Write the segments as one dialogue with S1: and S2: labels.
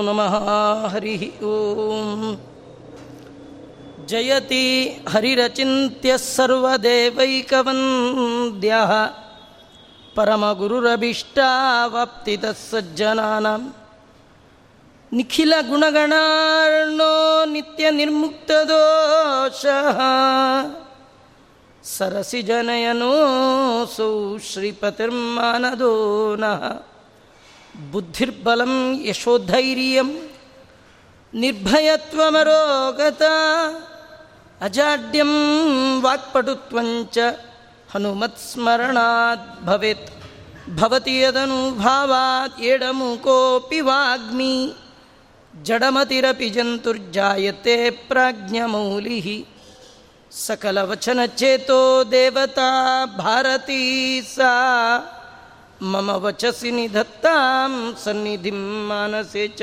S1: नमः हरिः ॐ जयति हरिरचिन्त्यः सर्वदेवैकवन्द्यः परमगुरुरभीष्टावाप्तितः सज्जनानां निखिलगुणगणार्णो नित्यनिर्मुक्तदोषः सरसिजनयनोऽसौ श्रीपतिर्मानदो नः ಬುದ್ಧಿರ್ಬಲಂ ಯಶೋಧೈರ್ಯಂ ನಿರ್ಭಯತ್ವಮರೋಗತ ಅಜಾಡ್ಯಂ ವಾಕ್ಪಟುತ್ವಂಚ ಹನುಮತ್ಸ್ಮರಣಾತ್ ಭವೇತ್. ಭವತಿ ಯದನುಭಾವಾತ್ ಎಡಮು ಕೋಪಿ ವಾಗ್ಮಿ ಜಡಮತಿರಪಿ ಜಂತುರ್ಜಾಯತೆ ಪ್ರಾಜ್ಞಮೌಲಿ ಸಕಲವಚನಚೇತೋ ದೇವತಾ ಭಾರತೀ ಸಾ ಮಮ ವಚಸಿ ನಿಧತ್ತಾಂ ಸನ್ನಿಧಿಂ ಮಾನಸೆ ಚ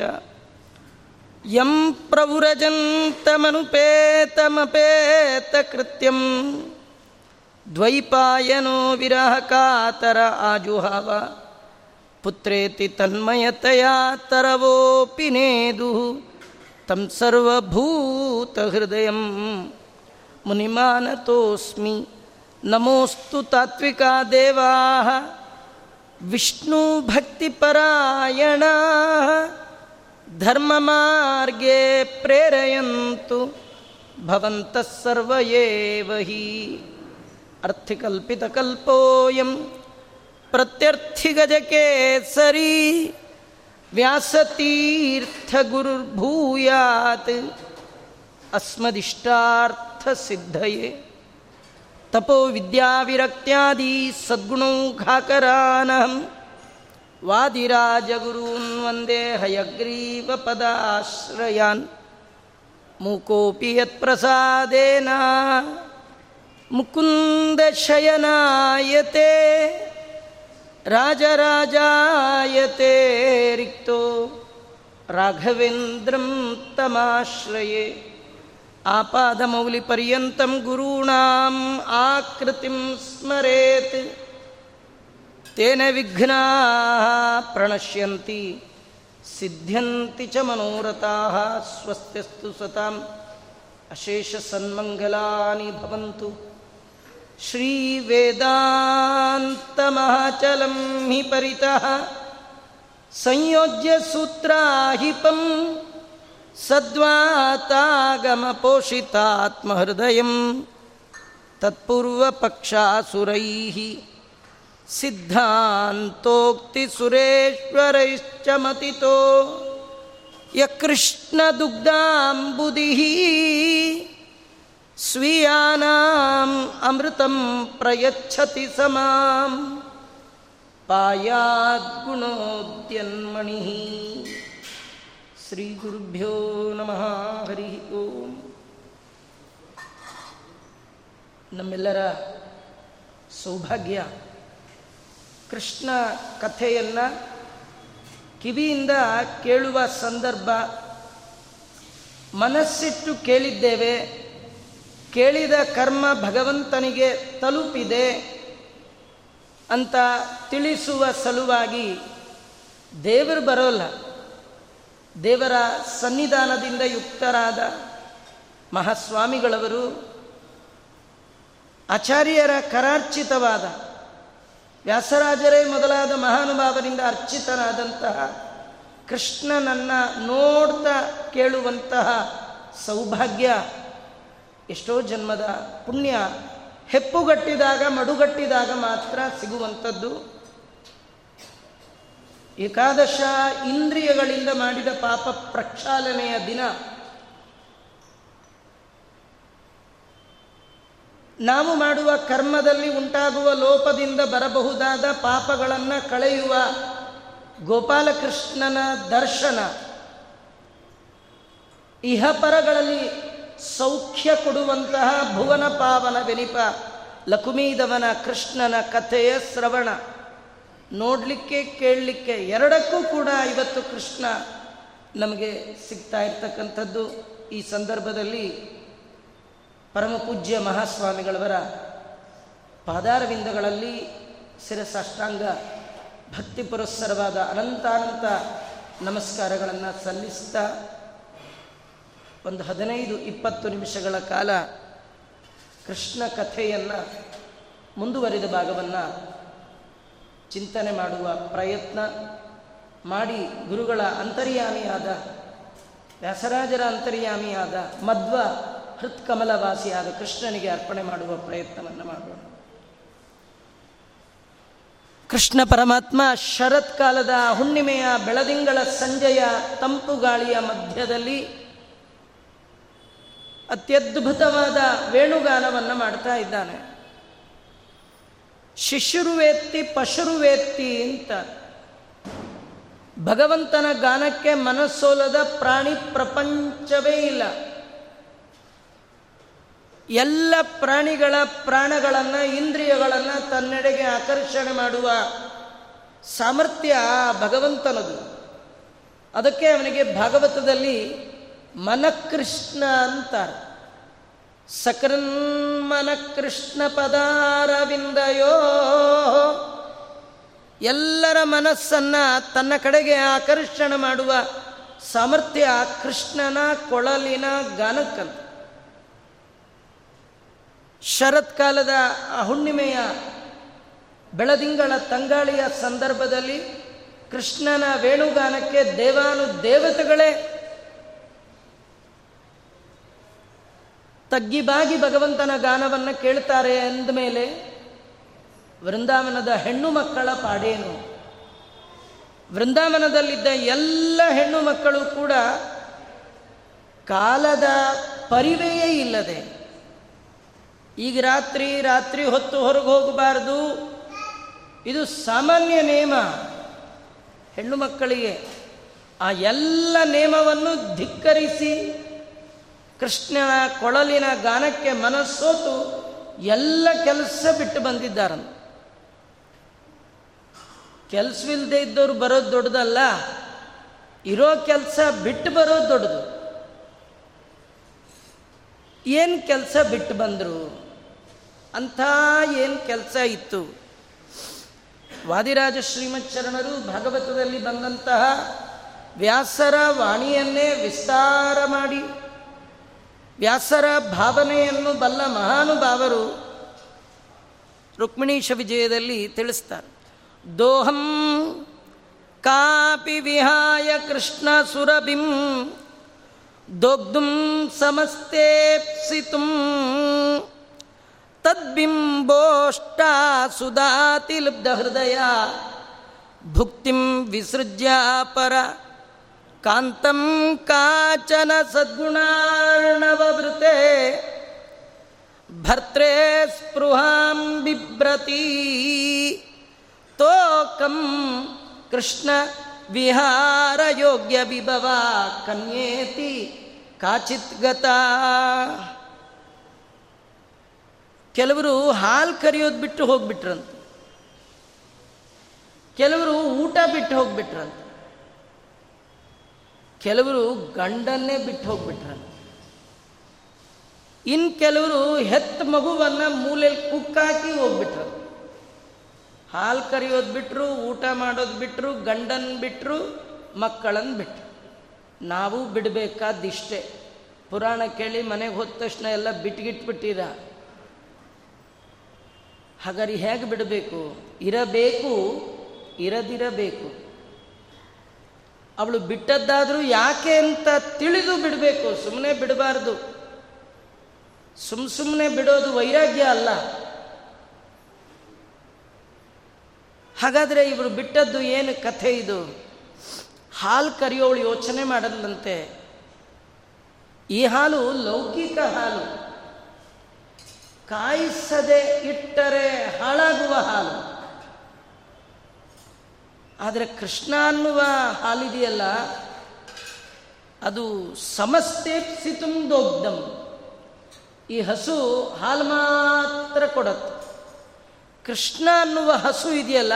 S1: ಯಂ ಪ್ರವ್ರಜಂತಮನುಪೇತಮಪೇತಕೃತ್ಯಂ ದ್ವೈಪಾಯನೋ ವಿರಹಕಾತರ ಆಜುಹಾವ ಪುತ್ರೇತಿ ತನ್ಮಯತೆಯ ತರವೋಪಿ ನೇದು ತಂ ಸರ್ವಭೂತಹೃದಯ ಮುನಿಮಾನತೋಸ್ಮಿ ನಮೋಸ್ತು ತಾತ್ವಿಕಾ ದೇವಾ विष्णुभक्तिपरायणाः धर्ममार्गे प्रेरयन्तु भवन्तः सर्व एव हि अर्थिकल्पितकल्पोऽयं प्रत्यर्थिगजकेसरी व्यासतीर्थगुरुर्भूयात् अस्मदिष्टार्थसिद्धये ತಪೋ ವಿದ್ಯಾವಿರಕ್ತ್ಯಾದಿ ಸದ್ಗುಣೌಘಾಕರಾನಹಂ ವಾದಿರಾಜಗುರೂನ್ ವಂದೇ ಹಯಗ್ರೀವ ಪದಾಶ್ರಯಾನ್. ಮೂಕೋಪಿ ಯತ್ಪ್ರಸಾದೇನ ಮುಕುಂದ ಶಯನಾಯತೆ. ರಾಜರಾಜಾಯತೆ ರಿಕ್ತೋ. ರಾಘವೇಂದ್ರಂ ತಮಾಶ್ರಯೇ. तमाश्रये आपादमौलिपर्यन्तं गुरूणाम् आकृतिं स्मरेत् तेन विघ्नाः प्रणश्यन्ति सिद्ध्यन्ति च मनोरथाः स्वस्त्यस्तु सताम् अशेषसन्मङ्गलानि भवन्तु श्रीवेदान्तमहाचलं हि परितः संयोज्य सूत्राहिपम् सद्वातागमपोषितात्महृदयं तत्पूर्वपक्षासुरैः सिद्धान्तोक्तिसुरेश्वरैश्च मतितो यकृष्णदुग्धाम्बुदिः स्वीयानाम् अमृतं प्रयच्छति समां पायाद्गुणोद्यन्मणिः ಶ್ರೀಗುರುಭ್ಯೋ ನಮಃ ಹರಿ ಓಂ. ನಮ್ಮೆಲ್ಲರ ಸೌಭಾಗ್ಯ. ಕೃಷ್ಣ ಕಥೆಯನ್ನು ಕಿವಿಯಿಂದ ಕೇಳುವ ಸಂದರ್ಭ. ಮನಸ್ಸಿಟ್ಟು ಕೇಳಿದ್ದೇವೆ. ಕೇಳಿದ ಕರ್ಮ ಭಗವಂತನಿಗೆ ತಲುಪಿದೆ ಅಂತ ತಿಳಿಸುವ ಸಲುವಾಗಿ ದೇವರು ಬರೋಲ್ಲ. ದೇವರ ಸನ್ನಿಧಾನದಿಂದ ಯುಕ್ತರಾದ ಮಹಾಸ್ವಾಮಿಗಳವರು ಆಚಾರ್ಯರ ಕರಾರ್ಚಿತವಾದ ವ್ಯಾಸರಾಜರೇ ಮೊದಲಾದ ಮಹಾನುಭಾವರಿಂದ ಅರ್ಚಿತನಾದಂತಹ ಕೃಷ್ಣನನ್ನು ನೋಡ್ತಾ ಕೇಳುವಂತಹ ಸೌಭಾಗ್ಯ ಎಷ್ಟೋ ಜನ್ಮದ ಪುಣ್ಯ ಹೆಪ್ಪುಗಟ್ಟಿದಾಗ, ಮಡುಗಟ್ಟಿದಾಗ ಮಾತ್ರ ಸಿಗುವಂಥದ್ದು. ಏಕಾದಶ ಇಂದ್ರಿಯಗಳಿಂದ ಮಾಡಿದ ಪಾಪ ಪ್ರಕ್ಷಾಲನೆಯ ದಿನ. ನಾವು ಮಾಡುವ ಕರ್ಮದಲ್ಲಿ ಉಂಟಾಗುವ ಲೋಪದಿಂದ ಬರಬಹುದಾದ ಪಾಪಗಳನ್ನು ಕಳೆಯುವ ಗೋಪಾಲಕೃಷ್ಣನ ದರ್ಶನ. ಇಹಪರಗಳಲ್ಲಿ ಸೌಖ್ಯ ಕೊಡುವಂತಹ ಭುವನ ಪಾವನ ಬೆನಿಪ ಲಕುಮೀದವನ ಕೃಷ್ಣನ ಕಥೆಯ ಶ್ರವಣ. ನೋಡಲಿಕ್ಕೆ, ಕೇಳಲಿಕ್ಕೆ ಎರಡಕ್ಕೂ ಕೂಡ ಇವತ್ತು ಕೃಷ್ಣ ನಮಗೆ ಸಿಗ್ತಾ ಇರ್ತಕ್ಕಂಥದ್ದು. ಈ ಸಂದರ್ಭದಲ್ಲಿ ಪರಮಪೂಜ್ಯ ಮಹಾಸ್ವಾಮಿಗಳವರ ಪಾದಾರವಿಂದಗಳಲ್ಲಿ ಶಿರಸಾಷ್ಟಾಂಗ ಭಕ್ತಿ ಪುರಸ್ಸರವಾದ ಅನಂತಾನಂತ ನಮಸ್ಕಾರಗಳನ್ನು ಸಲ್ಲಿಸ್ತಾ ಒಂದು ಹದಿನೈದು, ಇಪ್ಪತ್ತು ನಿಮಿಷಗಳ ಕಾಲ ಕೃಷ್ಣ ಕಥೆಯನ್ನು ಮುಂದುವರಿದ ಭಾಗವನ್ನು ಚಿಂತನೆ ಮಾಡುವ ಪ್ರಯತ್ನ ಮಾಡಿ ಗುರುಗಳ ಅಂತರ್ಯಾಮಿಯಾದ, ವ್ಯಾಸರಾಜರ ಅಂತರ್ಯಾಮಿಯಾದ ಮಧ್ವ ಹೃತ್ಕಮಲವಾಸಿಯಾದ ಕೃಷ್ಣನಿಗೆ ಅರ್ಪಣೆ ಮಾಡುವ ಪ್ರಯತ್ನವನ್ನು ಮಾಡೋಣ ಕೃಷ್ಣ ಪರಮಾತ್ಮ ಶರತ್ಕಾಲದ ಹುಣ್ಣಿಮೆಯ ಬೆಳದಿಂಗಳ ಸಂಜೆಯ ತಂಪು ಗಾಳಿಯ ಮಧ್ಯದಲ್ಲಿ ಅತ್ಯದ್ಭುತವಾದ ವೇಣುಗಾನವನ್ನು ಮಾಡ್ತಾ ಇದ್ದಾನೆ. ಶಿಶುರುವೇತ್ತಿ ಪಶುರುವೇತ್ತಿ ಅಂತ. ಭಗವಂತನ ಗಾನಕ್ಕೆ ಮನಸ್ಸೋಲದ ಪ್ರಾಣಿ ಪ್ರಪಂಚವೇ ಇಲ್ಲ. ಎಲ್ಲ ಪ್ರಾಣಿಗಳ ಪ್ರಾಣಗಳನ್ನು, ಇಂದ್ರಿಯಗಳನ್ನು ತನ್ನೆಡೆಗೆ ಆಕರ್ಷಣೆ ಮಾಡುವ ಸಾಮರ್ಥ್ಯ ಭಗವಂತನದು. ಅದಕ್ಕೆ ಅವನಿಗೆ ಭಾಗವತದಲ್ಲಿ ಮನಕೃಷ್ಣ ಅಂತಾರೆ. ಸಕೃನ್ಮನಕೃಷ್ಣ ಪದಾರವಿಂದಯೋ ಎಲ್ಲರ ಮನಸ್ಸನ್ನು ತನ್ನ ಕಡೆಗೆ ಆಕರ್ಷಣೆ ಮಾಡುವ ಸಾಮರ್ಥ್ಯ ಕೃಷ್ಣನ ಕೊಳಲಿನ ಗಾನಕ್ಕಂತ ಶರತ್ಕಾಲದ ಹುಣ್ಣಿಮೆಯ ಬೆಳದಿಂಗಳ ತಂಗಾಳಿಯ ಸಂದರ್ಭದಲ್ಲಿ ಕೃಷ್ಣನ ವೇಣುಗಾನಕ್ಕೆ ದೇವಾನು ದೇವತೆಗಳೇ ತಗ್ಗಿಬಾಗಿ ಭಗವಂತನ ಗಾನವನ್ನು ಕೇಳ್ತಾರೆ ಅಂದಮೇಲೆ ವೃಂದಾವನದ ಹೆಣ್ಣು ಮಕ್ಕಳ ಪಾಡೇನು? ವೃಂದಾವನದಲ್ಲಿದ್ದ ಎಲ್ಲ ಹೆಣ್ಣು ಮಕ್ಕಳು ಕೂಡ ಕಾಲದ ಪರಿವೆಯೇ ಇಲ್ಲದೆ ಈಗ ರಾತ್ರಿ ರಾತ್ರಿ ಹೊತ್ತು ಹೊರಗೆ ಹೋಗಬಾರದು. ಇದು ಸಾಮಾನ್ಯ ನೇಮ ಹೆಣ್ಣು ಮಕ್ಕಳಿಗೆ. ಆ ಎಲ್ಲ ನೇಮವನ್ನು ಧಿಕ್ಕರಿಸಿ ಕೃಷ್ಣನ ಕೊಳಲಿನ ಗಾನಕ್ಕೆ ಮನಸ್ಸೋತು ಎಲ್ಲ ಕೆಲಸ ಬಿಟ್ಟು ಬಂದಿದ್ದಾರಂತ ಕೆಲಸವಿಲ್ಲದೆ ಇದ್ದವ್ರು ಬರೋದು ದೊಡ್ಡದಲ್ಲ, ಇರೋ ಕೆಲಸ ಬಿಟ್ಟು ಬರೋದು ದೊಡ್ಡದು. ಏನು ಕೆಲಸ ಬಿಟ್ಟು ಬಂದರು, ಅಂಥ ಏನು ಕೆಲಸ ಇತ್ತು? ವಾದಿರಾಜ ಶ್ರೀಮಚ್ಚರಣರು ಭಾಗವತದಲ್ಲಿ ಬಂದಂತಹ ವ್ಯಾಸರ ವಾಣಿಯನ್ನೇ ವಿಸ್ತಾರ ಮಾಡಿ ವ್ಯಾಸರ ಭಾವನೆಯನ್ನು ಬಲ್ಲ ಮಹಾನುಭಾವರು ರುಕ್ಮಿಣೀಶ ವಿಜಯದಲ್ಲಿ ತಿಳಿಸ್ತಾರೆ. ದೋಹಂ ಕಾಪಿ ವಿಹಾಯ ಕೃಷ್ಣ ಸುರಭಿಂ ದೊಗ್ಧುಂ ಸಮಸ್ತೇಪ್ಸಿತುಂ ತದ್ಬಿಂಬೋಷ್ಟ ಸುಧಾತಿಲುಬ್ಧ ಹೃದಯ ಭುಕ್ತಿಂ ವಿಸೃಜ್ಯ ಪರ ಕಾಂತಂ ಕಾಚನ ಸದ್ಗುಣಾರ್ಣವೃತೆ ಭರ್ತ್ರೇ ಸ್ಪೃಹಾಂ ಬಿಭ್ರತಿ ತೋಕಂ ಕೃಷ್ಣ ವಿಹಾರ ಯೋಗ್ಯ ವಿಭವ ಕನ್ಯೇತಿ ಕಾಚಿತ್ ಗತ. ಕೆಲವರು ಹಾಲು ಕರಿಯೋದು ಬಿಟ್ಟು ಹೋಗ್ಬಿಟ್ರಂತ. ಕೆಲವರು ಊಟ ಬಿಟ್ಟು ಹೋಗ್ಬಿಟ್ರಂತ. ಕೆಲವರು ಗಂಡನ್ನೇ ಬಿಟ್ಟು ಹೋಗ್ಬಿಟ್ರಲ್ಲ. ಇನ್ನು ಕೆಲವರು ಹೆತ್ತ ಮಗುವನ್ನು ಮೂಲೆಯಲ್ಲಿ ಕುಕ್ಕಾಕಿ ಹೋಗ್ಬಿಟ್ರು ಹಾಲು ಕರಿಯೋದು ಬಿಟ್ಟರು ಊಟ ಮಾಡೋದು ಬಿಟ್ಟರು ಗಂಡನ್ ಬಿಟ್ಟರು ಮಕ್ಕಳನ್ನು ಬಿಟ್ಟರು ನಾವು ಬಿಡಬೇಕಾದಿಷ್ಟೇ. ಪುರಾಣ ಕೇಳಿ ಮನೆಗೆ ಹೋದ ತಕ್ಷಣ ಎಲ್ಲ ಬಿಟ್ಗಿಟ್ಬಿಟ್ಟಿರ. ಹಾಗಾದ್ರೆ ಹೇಗೆ ಬಿಡಬೇಕು? ಇರಬೇಕು, ಇರದಿರಬೇಕು. ಅವಳು ಬಿಟ್ಟದ್ದಾದರೂ ಯಾಕೆ ಅಂತ ತಿಳಿದು ಬಿಡಬೇಕು ಸುಮ್ಮನೆ ಬಿಡಬಾರ್ದು. ಸುಮ್ ಸುಮ್ಮನೆ ಬಿಡೋದು ವೈರಾಗ್ಯ ಅಲ್ಲ. ಹಾಗಾದರೆ ಇವರು ಬಿಟ್ಟದ್ದು ಏನು ಕಥೆ ಇದು? ಹಾಲು ಕರೆಯೋಳು ಯೋಚನೆ ಮಾಡದಂತೆ. ಈ ಹಾಲು ಲೌಕಿಕ ಹಾಲು. ಕಾಯಿಸದೆ ಇಟ್ಟರೆ ಹಾಳಾಗುವ ಹಾಲು. ಆದರೆ ಕೃಷ್ಣ ಅನ್ನುವ ಹಾಲಿದೆಯಲ್ಲ, ಅದು ಸಮಸ್ತೇಪ್ಸಿತುಂ ದೊಗ್ಧಂ. ಈ ಹಸು ಹಾಲು ಮಾತ್ರ ಕೊಡತ್ತೆ. ಕೃಷ್ಣ ಅನ್ನುವ ಹಸು ಇದೆಯಲ್ಲ,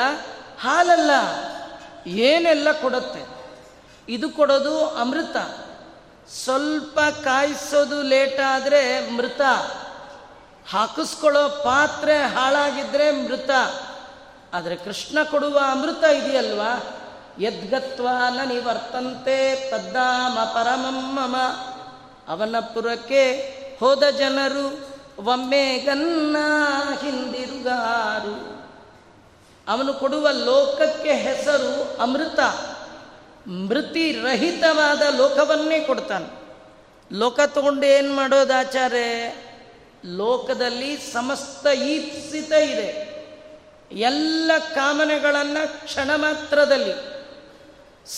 S1: ಹಾಲಲ್ಲ, ಏನೆಲ್ಲ ಕೊಡುತ್ತೆ? ಇದು ಕೊಡೋದು ಅಮೃತ. ಸ್ವಲ್ಪ ಕಾಯಿಸೋದು ಲೇಟ್ ಆದರೆ ಮೃತ. ಹಾಕಿಸ್ಕೊಳ್ಳೋ ಪಾತ್ರೆ ಹಾಳಾಗಿದ್ದರೆ ಮೃತ. ಆದರೆ ಕೃಷ್ಣ ಕೊಡುವ ಅಮೃತ ಇದೆಯಲ್ವಾ? ಯದ್ಗತ್ವ ನ ನಿವರ್ತಂತೆ ತದ್ದಾಮ ಪರಮಂ ಮಮ. ಅವನ ಪುರಕ್ಕೆ ಹೋದ ಜನರು, ಒಮ್ಮೆ ಗನ್ನ ಹಿಂದಿರುಗಾರು. ಅವನು ಕೊಡುವ ಲೋಕಕ್ಕೆ ಹೆಸರು ಅಮೃತ. ಮೃತಿರಹಿತವಾದ ಲೋಕವನ್ನೇ ಕೊಡ್ತಾನೆ. ಲೋಕ ತಗೊಂಡು ಏನು ಮಾಡೋದು ಆಚಾರ್ಯ? ಲೋಕದಲ್ಲಿ ಸಮಸ್ತ ಈಪ್ಸಿತ ಇದೆ. ಎಲ್ಲ ಕಾಮನೆಗಳನ್ನು ಕ್ಷಣ ಮಾತ್ರದಲ್ಲಿ.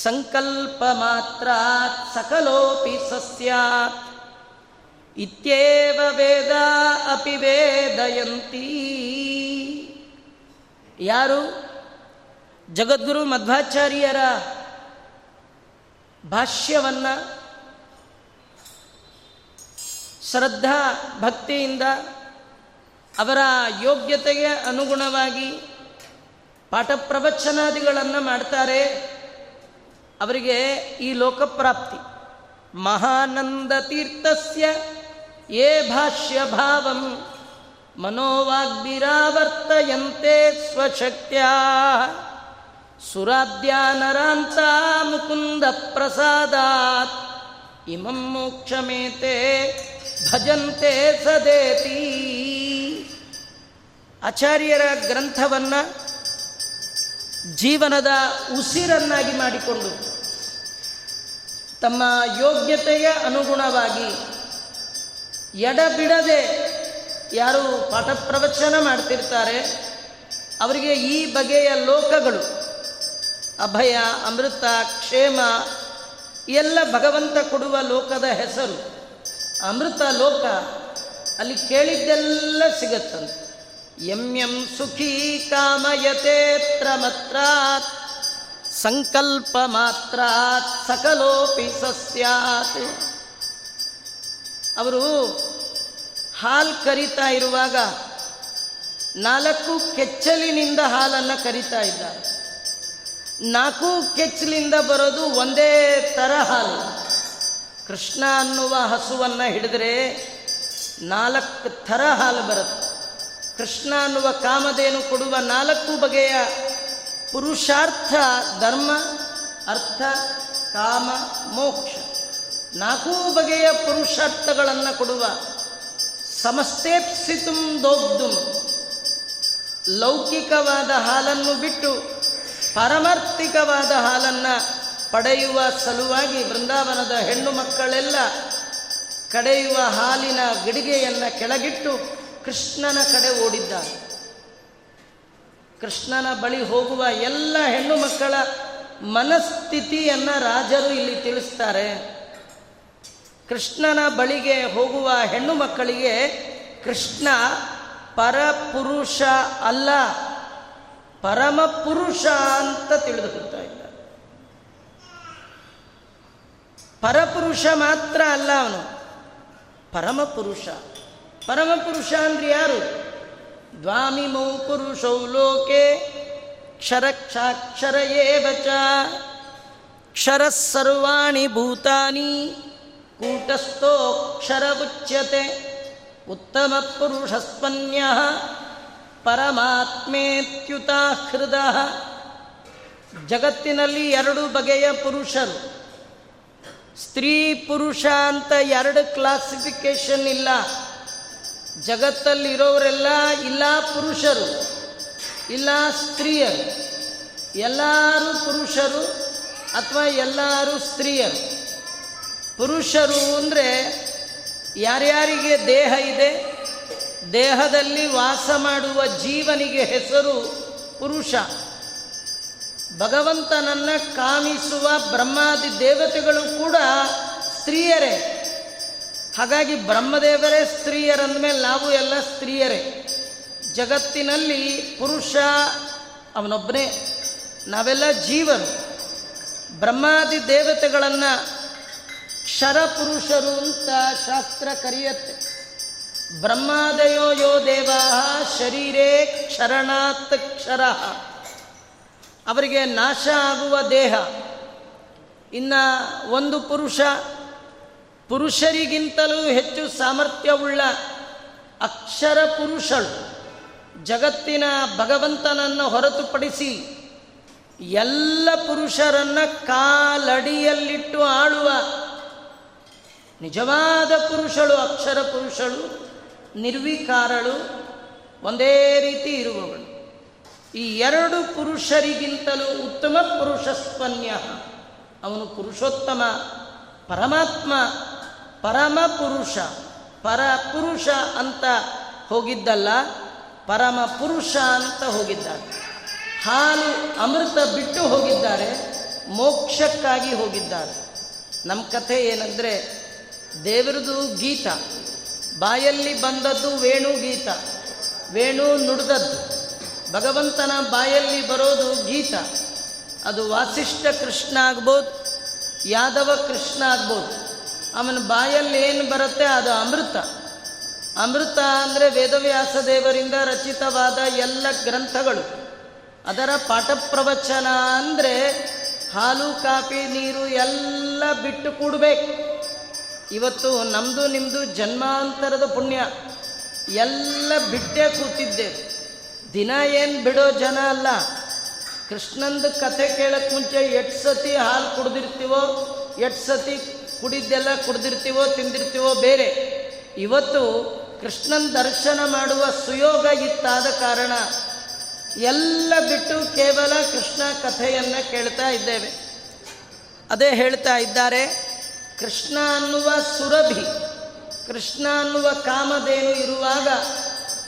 S1: ಸಂಕಲ್ಪ ಮಾತ್ರ ಸಕಲೋಪಿ ಸಸ್ಯಾತ್. ಇತ್ಯೇವ ವೇದ ಅಪಿ ವೇದಯಂತಿ. ಯಾರು? ಜಗದ್ಗುರು ಮಧ್ವಾಚಾರ್ಯರ ಭಾಷ್ಯವನ್ನು ಶ್ರದ್ಧಾ ಭಕ್ತಿಯಿಂದ ಅವರ ಯೋಗ್ಯತೆಗೆ ಅನುಗುಣವಾಗಿ ಪಾಠ ಪ್ರವಚನಾದಿಗಳನ್ನು ಮಾಡ್ತಾರೆ. ಅವರಿಗೆ ಈ ಲೋಕಪ್ರಾಪ್ತಿ. ಮಹಾನಂದ ತೀರ್ಥಸ್ಯ ಯೇ ಭಾಷ್ಯ ಭಾವಂ ಮನೋವಾಗ್ಭಿರಾವರ್ತಯಂತೆ ಸ್ವಶಕ್ತ್ಯ. ಸುರಾಧ್ಯಾನರಾಂತ ಮುಕುಂದ ಪ್ರಸಾದಾತ್ ಇಮಂ ಮೋಕ್ಷಮೇತೆ ಭಜಂತೆ ಸದೇತಿ. ಆಚಾರ್ಯರ ಗ್ರಂಥವನ್ನು ಜೀವನದ ಉಸಿರನ್ನಾಗಿ ಮಾಡಿಕೊಂಡು ತಮ್ಮ ಯೋಗ್ಯತೆಯ ಅನುಗುಣವಾಗಿ ಎಡಬಿಡದೆ ಯಾರು ಪಾಠ ಪ್ರವಚನ ಮಾಡ್ತಿರ್ತಾರೆ, ಅವರಿಗೆ ಈ ಬಗೆಯ ಲೋಕಗಳು, ಅಭಯ, ಅಮೃತ, ಕ್ಷೇಮ, ಎಲ್ಲ ಭಗವಂತ ಕೊಡುವ ಲೋಕದ ಹೆಸರು ಅಮೃತ ಲೋಕ, ಅಲ್ಲಿ ಕೇಳಿದ್ದೆಲ್ಲ ಸಿಗತ್ತಂತೆ. ಎಂ ಎಂ ಸುಖೀ ಕಾಮಯತೆತ್ರ ಮಾತ್ರ ಸಂಕಲ್ಪ ಮಾತ್ರ ಸಕಲೋಪಿ ಸಸ್ಯಾತ್. ಅವರು ಹಾಲು ಕರಿತಾ ಇರುವಾಗ ನಾಲ್ಕು ಕೆಚ್ಚಲಿನಿಂದ ಹಾಲನ್ನು ಕರಿತಾ ಇದ್ದಾರೆ. ನಾಲ್ಕು ಕೆಚ್ಚಲಿಂದ ಬರೋದು ಒಂದೇ ಥರ ಹಾಲು. ಕೃಷ್ಣ ಅನ್ನುವ ಹಸುವನ್ನು ಹಿಡಿದ್ರೆ ನಾಲ್ಕು ಥರ ಹಾಲು ಬರುತ್ತೆ. ಕೃಷ್ಣ ಅನ್ನುವ ಕಾಮಧೇನು ಕೊಡುವ ನಾಲ್ಕು ಬಗೆಯ ಪುರುಷಾರ್ಥ, ಧರ್ಮ, ಅರ್ಥ, ಕಾಮ, ಮೋಕ್ಷ. ನಾಲ್ಕೂ ಬಗೆಯ ಪುರುಷಾರ್ಥಗಳನ್ನು ಕೊಡುವ ಸಮಸ್ತೇಪ್ಸಿತುಂ ದೋಗ್ದು. ಲೌಕಿಕವಾದ ಹಾಲನ್ನು ಬಿಟ್ಟು ಪರಮಾರ್ಥಿಕವಾದ ಹಾಲನ್ನು ಪಡೆಯುವ ಸಲುವಾಗಿ ಬೃಂದಾವನದ ಹೆಣ್ಣು ಮಕ್ಕಳೆಲ್ಲ ಕಡೆಯುವ ಹಾಲಿನ ಗಡಿಗೆಯನ್ನು ಕೆಳಗಿಟ್ಟು ಕೃಷ್ಣನ ಕಡೆ ಓಡಿದ್ದಾರೆ. ಕೃಷ್ಣನ ಬಳಿ ಹೋಗುವ ಎಲ್ಲ ಹೆಣ್ಣು ಮಕ್ಕಳ ಮನಸ್ಥಿತಿಯನ್ನು ರಾಜರು ಇಲ್ಲಿ ತಿಳಿಸ್ತಾರೆ. ಕೃಷ್ಣನ ಬಳಿಗೆ ಹೋಗುವ ಹೆಣ್ಣು ಮಕ್ಕಳಿಗೆ ಕೃಷ್ಣ ಪರಪುರುಷ ಅಲ್ಲ, ಪರಮ ಪುರುಷ ಅಂತ ತಿಳಿದುಕೊಳ್ತಾ ಇದ್ದಾರೆ ಪರಪುರುಷ ಮಾತ್ರ ಅಲ್ಲ ಅವನು ಪರಮಪುರುಷ ಪರಮಪುರುಷ ಅಂದ್ರೆ ಯಾರು? ದ್ವಾಮಿಮೌ ಪುರುಷೌ ಲೋಕೆ ಕ್ಷರಕ್ಷಾಕ್ಷರ ಏವ ಚ ಕ್ಷರ ಸರ್ವಾಣಿ ಭೂತಾನಿ ಕೂಟಸ್ಥೋಕ್ಷರ ಉಚ್ಯತೆ ಉತ್ತಮ ಪುರುಷಸ್ಪನ್ಯ ಪರಮಾತ್ಮೇತ್ಯುತ ಹೃದ. ಜಗತ್ತಿನಲ್ಲಿ ಎರಡು ಬಗೆಯ ಪುರುಷರು. ಸ್ತ್ರೀ ಪುರುಷ ಅಂತ ಎರಡು ಕ್ಲಾಸಿಫಿಕೇಶನ್ ಇಲ್ಲ. ಜಗತ್ತಲ್ಲಿರೋರೆಲ್ಲ ಇಲ್ಲ ಪುರುಷರು, ಇಲ್ಲ ಸ್ತ್ರೀಯರು. ಎಲ್ಲರೂ ಪುರುಷರು ಅಥವಾ ಎಲ್ಲರೂ ಸ್ತ್ರೀಯರು? ಪುರುಷರು ಅಂದರೆ ಯಾರ್ಯಾರಿಗೆ ದೇಹ ಇದೆ, ದೇಹದಲ್ಲಿ ವಾಸ ಮಾಡುವ ಜೀವನಿಗೆ ಹೆಸರು ಪುರುಷ. ಭಗವಂತನನ್ನು ಕಾಮಿಸುವ ಬ್ರಹ್ಮಾದಿ ದೇವತೆಗಳು ಕೂಡ ಸ್ತ್ರೀಯರೇ. ಹಾಗಾಗಿ ಬ್ರಹ್ಮದೇವರೇ ಸ್ತ್ರೀಯರಂದಮೇಲೆ ನಾವು ಎಲ್ಲ ಸ್ತ್ರೀಯರೇ. ಜಗತ್ತಿನಲ್ಲಿ ಪುರುಷ, ಅವನೊಬ್ಬನೇ, ನಾವೆಲ್ಲ ಜೀವರು. ಬ್ರಹ್ಮಾದಿ ದೇವತೆಗಳನ್ನು ಕ್ಷರ ಪುರುಷರು ಅಂತ ಶಾಸ್ತ್ರ ಕರೆಯುತ್ತೆ. ಬ್ರಹ್ಮಾದಯೋ ಯೋ ದೇವಾ ಶರೀರೇ ಕ್ಷರಣಾತ್ ಕ್ಷರ. ಅವರಿಗೆ ನಾಶ ಆಗುವ ದೇಹ. ಇನ್ನು ಒಂದು ಪುರುಷ ಪುರುಷರಿಗಿಂತಲೂ ಹೆಚ್ಚು ಸಾಮರ್ಥ್ಯವುಳ್ಳ ಅಕ್ಷರ ಪುರುಷಳು ಜಗತ್ತಿನ ಭಗವಂತನನ್ನು ಹೊರತುಪಡಿಸಿ ಎಲ್ಲ ಪುರುಷರನ್ನ ಕಾಲಡಿಯಲ್ಲಿಟ್ಟು ಆಳುವ ನಿಜವಾದ ಪುರುಷಳು, ಅಕ್ಷರ ಪುರುಷಳು, ನಿರ್ವಿಕಾರಳು, ಒಂದೇ ರೀತಿ ಇರುವವಳು. ಈ ಎರಡು ಪುರುಷರಿಗಿಂತಲೂ ಉತ್ತಮ ಪುರುಷ ಅವನು ಪುರುಷೋತ್ತಮ, ಪರಮಾತ್ಮ ಪರಮ ಪುರುಷ, ಪರ ಪುರುಷ ಅಂತ ಹೋಗಿದ್ದಲ್ಲ, ಪರಮ ಪುರುಷ ಅಂತ ಹೋಗಿದ್ದಾರೆ. ಹಾಲು ಅಮೃತ ಬಿಟ್ಟು ಹೋಗಿದ್ದಾರೆ, ಮೋಕ್ಷಕ್ಕಾಗಿ ಹೋಗಿದ್ದಾರೆ. ನಮ್ಮ ಕಥೆ ಏನಂದರೆ, ದೇವರದು ಗೀತ, ಬಾಯಲ್ಲಿ ಬಂದದ್ದು ವೇಣು ಗೀತ, ವೇಣು ನುಡಿದದ್ದು. ಭಗವಂತನ ಬಾಯಲ್ಲಿ ಬರೋದು ಗೀತ. ಅದು ವಾಸಿಷ್ಠ ಕೃಷ್ಣ ಆಗ್ಬೋದು, ಯಾದವ ಕೃಷ್ಣ ಆಗ್ಬೋದು. ಅವನ ಬಾಯಲ್ಲಿ ಏನು ಬರುತ್ತೆ ಅದು ಅಮೃತ. ಅಮೃತ ಅಂದರೆ ವೇದವ್ಯಾಸ ದೇವರಿಂದ ರಚಿತವಾದ ಎಲ್ಲ ಗ್ರಂಥಗಳು. ಅದರ ಪಾಠ ಪ್ರವಚನ ಅಂದರೆ ಹಾಲು, ಕಾಫಿ, ನೀರು ಎಲ್ಲ ಬಿಟ್ಟು ಕೂಡಬೇಕು. ಇವತ್ತು ನಮ್ಮದು ನಿಮ್ಮದು ಜನ್ಮಾಂತರದ ಪುಣ್ಯ. ಎಲ್ಲ ಬಿಟ್ಟೇ ಕೂತಿದ್ದೇವೆ. ದಿನ ಏನು ಬಿಡೋ ಜನ ಅಲ್ಲ. ಕೃಷ್ಣಂದು ಕಥೆ ಕೇಳಕ್ಕೆ ಮುಂಚೆ ಎಷ್ಟು ಸತಿ ಹಾಲು ಕುಡ್ದಿರ್ತೀವೋ, ಎಷ್ಟು ಸತಿ ಕುಡಿದ್ದೆಲ್ಲ ಕುಡ್ದಿರ್ತೀವೋ, ತಿಂದಿರ್ತೀವೋ, ಬೇರೆ. ಇವತ್ತು ಕೃಷ್ಣನ ದರ್ಶನ ಮಾಡುವ ಸುಯೋಗ ಇತ್ತಾದ ಕಾರಣ ಎಲ್ಲ ಬಿಟ್ಟು ಕೇವಲ ಕೃಷ್ಣ ಕಥೆಯನ್ನು ಕೇಳ್ತಾ ಇದ್ದೇವೆ. ಅದೇ ಹೇಳ್ತಾ ಇದ್ದಾರೆ, ಕೃಷ್ಣ ಅನ್ನುವ ಸುರಭಿ, ಕೃಷ್ಣ ಅನ್ನುವ ಕಾಮಧೇನು ಇರುವಾಗ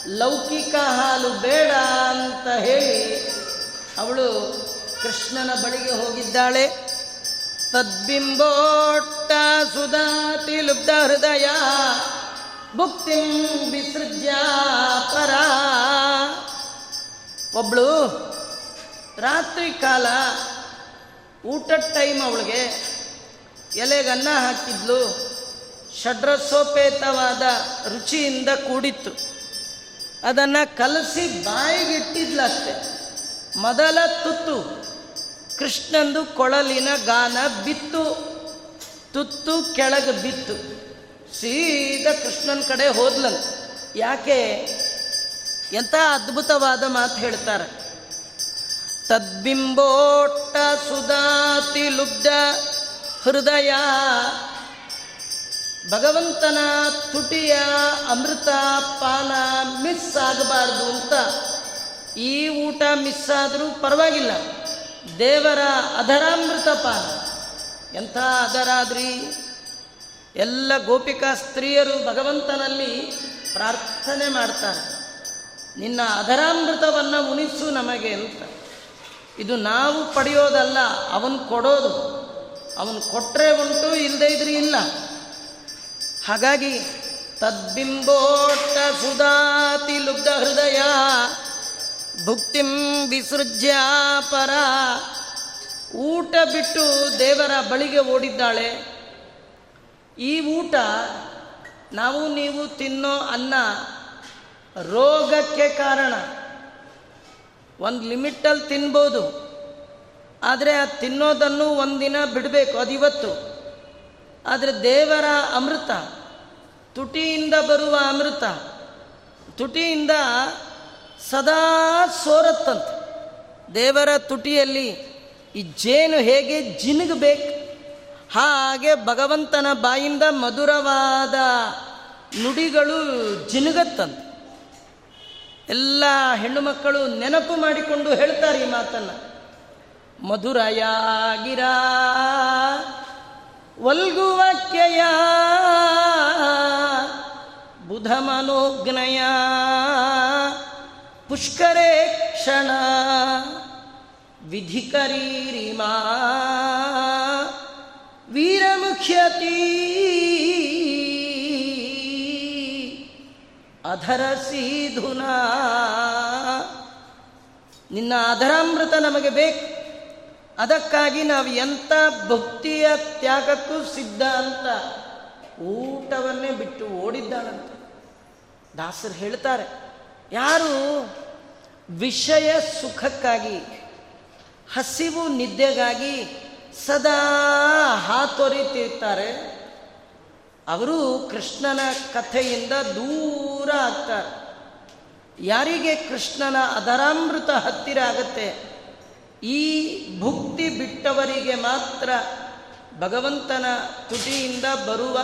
S1: ಲೌಕಿಕ ಹಾಲು ಬೇಡ ಅಂತ ಹೇಳಿ ಅವಳು ಕೃಷ್ಣನ ಬಳಿಗೆ ಹೋಗಿದ್ದಾಳೆ. ತದ್ಬಿಂಬೋಟ್ಟ ಸುಧಾತಿ ಲುಬ್ಧ ಹೃದಯ ಭುಕ್ತಿ ವಿಸೃಜ್ಯ ಪರ ಒಬ್ಳು ರಾತ್ರಿ ಕಾಲ ಊಟದ ಟೈಮ್ ಅವಳಿಗೆ ಎಲೆಗನ್ನ ಹಾಕಿದ್ಲು. ಷಡ್ರಸೋಪೇತವಾದ ರುಚಿಯಿಂದ ಕೂಡಿತ್ತು. ಅದನ್ನು ಕಲಸಿ ಬಾಯಿಗಿಟ್ಟಿದ್ಲಷ್ಟೆ ಮೊದಲ ತುತ್ತು ಕೃಷ್ಣಂದು ಕೊಳಲಿನ ಗಾನ ಬಿತ್ತು, ತುತ್ತು ಕೆಳಗೆ ಬಿತ್ತು. ಸೀದಾ ಕೃಷ್ಣನ ಕಡೆ ಹೋದ್ಲಂತ ಯಾಕೆ? ಎಂಥ ಅದ್ಭುತವಾದ ಮಾತು ಹೇಳ್ತಾರೆ. ತದ್ಬಿಂಬೋಟ್ಟ ಸುಧಾತಿ ಲುಬ್ಧ ಹೃದಯ, ಭಗವಂತನ ತುಟಿಯ ಅಮೃತ ಪಾನ ಮಿಸ್ ಆಗಬಾರ್ದು ಅಂತ. ಈ ಊಟ ಮಿಸ್ ಆದರೂ ಪರವಾಗಿಲ್ಲ. ದೇವರ ಅಧರಾಮೃತ ಪಾನ. ಎಂಥ ಅದರಾದ್ರಿ ಎಲ್ಲ ಗೋಪಿಕಾ ಸ್ತ್ರೀಯರು ಭಗವಂತನಲ್ಲಿ ಪ್ರಾರ್ಥನೆ ಮಾಡ್ತಾರೆ. ನಿನ್ನ ಅಧರಾಮೃತವನ್ನು ಉಣಿಸು ನಮಗೆ ಅಂತ. ಇದು ನಾವು ಪಡೆಯೋದಲ್ಲ, ಅವನು ಕೊಡೋದು. ಅವನು ಕೊಟ್ಟರೆ ಉಂಟು ಇಲ್ಲದೇ ಇದ್ರಿ ಇಲ್ಲ. ಹಾಗಾಗಿ ತದ್ಬಿಂಬೋಟ್ಟ ಸುಧಾತಿ ಲುಬ್ಧ ಹೃದಯ ಭುಕ್ತಿಂ ವಿಸೃಜ್ಯ ಪರ. ಊಟ ಬಿಟ್ಟು ದೇವರ ಬಳಿಗೆ ಓಡಿದ್ದಾಳೆ. ಈ ಊಟ ನಾವು ನೀವು ತಿನ್ನೋ ಅನ್ನ ರೋಗಕ್ಕೆ ಕಾರಣ. ಒಂದು ಲಿಮಿಟಲ್ಲಿ ತಿನ್ಬೋದು. ಆದರೆ ಆ ತಿನ್ನೋದನ್ನು ಒಂದಿನ ಬಿಡಬೇಕು, ಅದು ಇವತ್ತು. ಆದರೆ ದೇವರ ಅಮೃತ, ತುಟಿಯಿಂದ ಬರುವ ಅಮೃತ, ತುಟಿಯಿಂದ ಸದಾ ಸೋರತ್ತಂತೆ. ದೇವರ ತುಟಿಯಲ್ಲಿ ಈ ಜೇನು ಹೇಗೆ ಜಿನುಗಬೇಕು? ಹಾಗೆ ಭಗವಂತನ ಬಾಯಿಂದ ಮಧುರವಾದ ನುಡಿಗಳು ಜಿನುಗತ್ತಂತೆ. ಎಲ್ಲ ಹೆಣ್ಣು ಮಕ್ಕಳು ನೆನಪು ಮಾಡಿಕೊಂಡು ಹೇಳ್ತಾರೆ ಈ ಮಾತನ್ನು. ಮಧುರಯಾಗಿರ ವಲ್ಗುವಾಕ್ಯಯ ಬುಧ ಮನೋಜ್ಞಯ ಕ್ಷಣ. ವಿಧಿಕರೀರಿಮಾ ವೀರಮುಖ್ಯತಿ. ಅಧರ ಸೀಧುನಾ. ನಿನ್ನ ಅಧರಾಮೃತ ನಮಗೆ ಬೇಕು. ಅದಕ್ಕಾಗಿ ನಾವು ಎಂಥ ಭಕ್ತಿಯ ತ್ಯಾಗಕ್ಕೂ ಸಿದ್ಧ ಅಂತ ಊಟವನ್ನೇ ಬಿಟ್ಟು ಓಡಿದ್ದಾಳಂತ. ದಾಸರು ಹೇಳ್ತಾರೆ, ಯಾರು ವಿಷಯ ಸುಖಕ್ಕಾಗಿ, ಹಸಿವು ನಿದ್ದೆಗಾಗಿ ಸದಾ ಹಾತೊರಿತಿರ್ತಾರೆ ಅವರು ಕೃಷ್ಣನ ಕಥೆಯಿಂದ ದೂರ ಆಗ್ತಾರೆ. ಯಾರಿಗೆ ಕೃಷ್ಣನ ಅಧರಾಮೃತ ಹತ್ತಿರ ಆಗತ್ತೆ? ಈ ಭುಕ್ತಿ ಬಿಟ್ಟವರಿಗೆ ಮಾತ್ರ ಭಗವಂತನ ತುಟಿಯಿಂದ ಬರುವ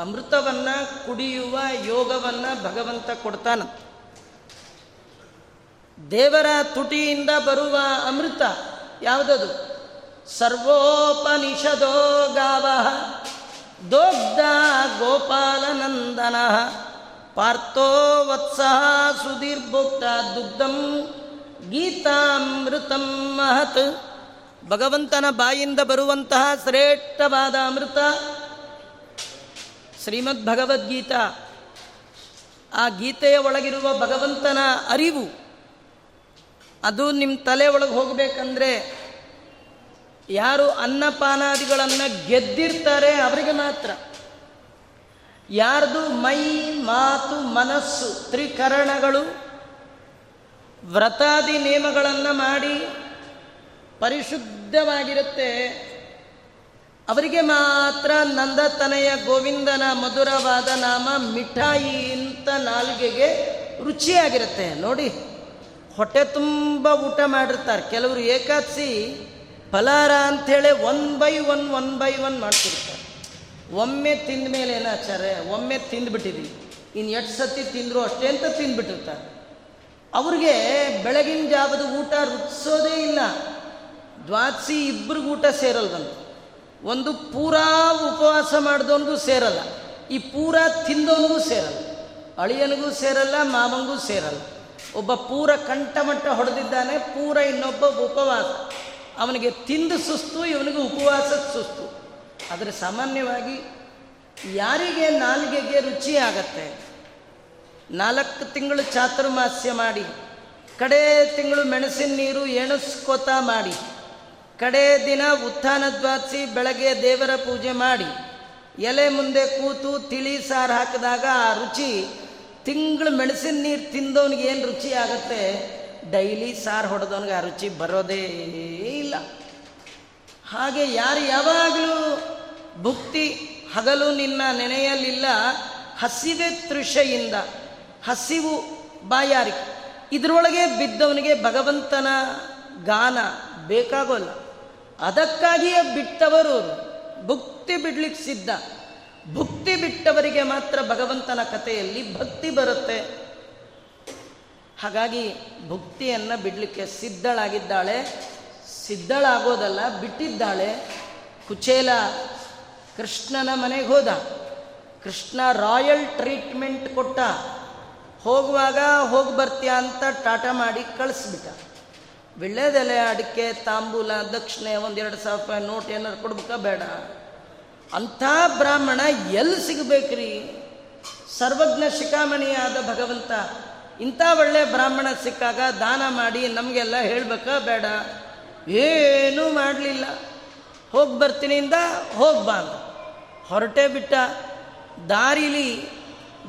S1: ಅಮೃತವನ್ನು ಕುಡಿಯುವ ಯೋಗವನ್ನು ಭಗವಂತ ಕೊಡ್ತಾನ ದೇವರ ತುಟಿಯಿಂದ ಬರುವ ಅಮೃತ ಯಾವುದದು? ಸರ್ವೋಪನಿಷದೋ ಗಾವ. ದೋಗ್ಧ ಗೋಪಾಲನಂದನ. ಪಾರ್ಥೋ ವತ್ಸ ಸುಧೀರ್ಭೋಕ್ತ ದುಗ್ಧಂ ಗೀತಾಮೃತಂ ಮಹತ್. ಭಗವಂತನ ಬಾಯಿಂದ ಬರುವಂತಹ ಶ್ರೇಷ್ಠವಾದ ಅಮೃತ ಶ್ರೀಮದ್ ಭಗವದ್ಗೀತಾ ಆ ಗೀತೆಯ ಒಳಗಿರುವ ಭಗವಂತನ ಅರಿವು ಅದು ನಿಮ್ಮ ತಲೆ ಒಳಗೆ ಹೋಗಬೇಕಂದ್ರೆ ಯಾರು ಅನ್ನಪಾನಾದಿಗಳನ್ನು ಗೆದ್ದಿರ್ತಾರೆ ಅವರಿಗೆ ಮಾತ್ರ. ಯಾರ್ದು ಮೈ, ಮಾತು, ಮನಸ್ಸು, ತ್ರಿಕರಣಗಳು, ವ್ರತಾದಿ ನಿಯಮಗಳನ್ನು ಮಾಡಿ ಪರಿಶುದ್ಧವಾಗಿರುತ್ತೆ, ಅವರಿಗೆ ಮಾತ್ರ ನಂದತನೆಯ ಗೋವಿಂದನ ಮಧುರವಾದ ನಾಮ ಮಿಠಾಯಿ ಇಂಥ ನಾಲಿಗೆಗೆ ರುಚಿಯಾಗಿರುತ್ತೆ. ನೋಡಿ. ಹೊಟ್ಟೆ ತುಂಬ ಊಟ ಮಾಡಿರ್ತಾರೆ. ಕೆಲವರು ಏಕಾದಶಿ ಫಲಾರ ಅಂಥೇಳಿ one by one one by one ಮಾಡ್ತಿರ್ತಾರೆ. ಒಮ್ಮೆ ತಿಂದ ಮೇಲೆ ಏನಾಚಾರೆ ಒಮ್ಮೆ ತಿಂದ್ಬಿಟ್ಟಿದ್ವಿ. ಇನ್ನು ಎಷ್ಟು ಸತಿ ತಿಂದರು ಅಷ್ಟೇ ಅಂತ ತಿಂದ್ಬಿಟ್ಟಿರ್ತಾರೆ. ಅವ್ರಿಗೆ ಬೆಳಗಿನ ಜಾವದ ಊಟ ರುಚಿಸೋದೇ ಇಲ್ಲ. ದ್ವಾದಸಿ ಇಬ್ಬರಿಗೂ ಊಟ ಸೇರಲ್ವಂತ. ಒಂದು ಪೂರಾ ಉಪವಾಸ ಮಾಡಿದವನಿಗೂ ಸೇರಲ್ಲ. ಈ ಪೂರಾ ತಿಂದವನಿಗೂ ಸೇರಲ್ಲ. ಅಳಿಯನಿಗೂ ಸೇರಲ್ಲ, ಮಾವಂಗೂ ಸೇರಲ್ಲ. ಒಬ್ಬ ಪೂರ ಕಂಠಮಟ್ಟ ಹೊಡೆದಿದ್ದಾನೆ, ಪೂರ ಇನ್ನೊಬ್ಬ ಉಪವಾಸ. ಅವನಿಗೆ ತಿಂದು ಸುಸ್ತು, ಇವನಿಗೆ ಉಪವಾಸದ ಸುಸ್ತು. ಆದರೆ ಸಾಮಾನ್ಯವಾಗಿ ಯಾರಿಗೆ ನಾಲಿಗೆಗೆ ರುಚಿ ಆಗತ್ತೆ? ನಾಲ್ಕು ತಿಂಗಳು ಚಾತುರ್ಮಾಸ್ಯ ಮಾಡಿ, ಕಡೇ ತಿಂಗಳು ಮೆಣಸಿನ ನೀರು ಎಣಸ್ಕೋತಾ ಮಾಡಿ, ಕಡೇ ದಿನ ಉತ್ಥಾನ ದ್ವಾಸಿ ಬೆಳಗ್ಗೆ ದೇವರ ಪೂಜೆ ಮಾಡಿ, ಎಲೆ ಮುಂದೆ ಕೂತು ತಿಳಿ ಸಾರು ಹಾಕಿದಾಗ ಆ ರುಚಿ ತಿಂಗಳು ಮೆಣಸಿನ ನೀರು ತಿಂದವನಿಗೆ ಏನು ರುಚಿ ಆಗುತ್ತೆ? ಡೈಲಿ ಸಾರು ಹೊಡೆದವನಿಗೆ ಆ ರುಚಿ ಬರೋದೇ ಇಲ್ಲ. ಹಾಗೆ ಯಾರು ಯಾವಾಗಲೂ ಭುಕ್ತಿ, ಹಗಲು ನಿನ್ನ ನೆನೆಯಲಿಲ್ಲ, ಹಸಿವೆ ತೃಷೆಯಿಂದ, ಹಸಿವು ಬಾಯಾರಿಕೆ ಇದರೊಳಗೆ ಬಿದ್ದವನಿಗೆ ಭಗವಂತನ ಗಾನ ಬೇಕಾಗೋಲ್ಲ. ಅದಕ್ಕಾಗಿಯೇ ಬಿಟ್ಟವರು ಭುಕ್ತಿ ಬಿಡ್ಲಿಕ್ಕೆ ಸಿದ್ಧ. ಭುಕ್ತಿ ಬಿಟ್ಟವರಿಗೆ ಮಾತ್ರ ಭಗವಂತನ ಕಥೆಯಲ್ಲಿ ಭಕ್ತಿ ಬರುತ್ತೆ. ಹಾಗಾಗಿ ಭಕ್ತಿಯನ್ನು ಬಿಡಲಿಕ್ಕೆ ಸಿದ್ಧಳಾಗಿದ್ದಾಳೆ. ಸಿದ್ಧಳಾಗೋದಲ್ಲ, ಬಿಟ್ಟಿದ್ದಾಳೆ. ಕುಚೇಲ ಕೃಷ್ಣನ ಮನೆಗೆ ಹೋದ. ಕೃಷ್ಣ ರಾಯಲ್ ಟ್ರೀಟ್ಮೆಂಟ್ ಕೊಟ್ಟ. ಹೋಗುವಾಗ ಹೋಗಿ ಬರ್ತೀಯಾ ಅಂತ ಟಾಟಾ ಮಾಡಿ ಕಳಿಸ್ಬಿಟ್ಟ. ವಿಳ್ಳೆದೆಲೆ ಅಡಿಕೆ, ತಾಂಬೂಲ, ದಕ್ಷಿಣೆ ಒಂದೆರಡು ಸಾವಿರ ರೂಪಾಯಿ ನೋಟ್ ಏನಾರು ಕೊಡ್ಬೇಕಾ? ಬೇಡ. ಅಂಥ ಬ್ರಾಹ್ಮಣ ಎಲ್ಲಿ ಸಿಗಬೇಕ್ರಿ? ಸರ್ವಜ್ಞ ಶಿಖಾಮಣಿಯಾದ ಭಗವಂತ, ಇಂಥ ಒಳ್ಳೆ ಬ್ರಾಹ್ಮಣ ಸಿಕ್ಕಾಗ ದಾನ ಮಾಡಿ ನಮಗೆಲ್ಲ ಹೇಳಬೇಕಾ, ಬೇಡ. ಏನೂ ಮಾಡಲಿಲ್ಲ. ಹೋಗಿ ಬರ್ತೀನಿ ಇಂದ ಹೋಗಿ ಬಾ ಹೊರಟೇ ಬಿಟ್ಟ. ದಾರಿಲಿ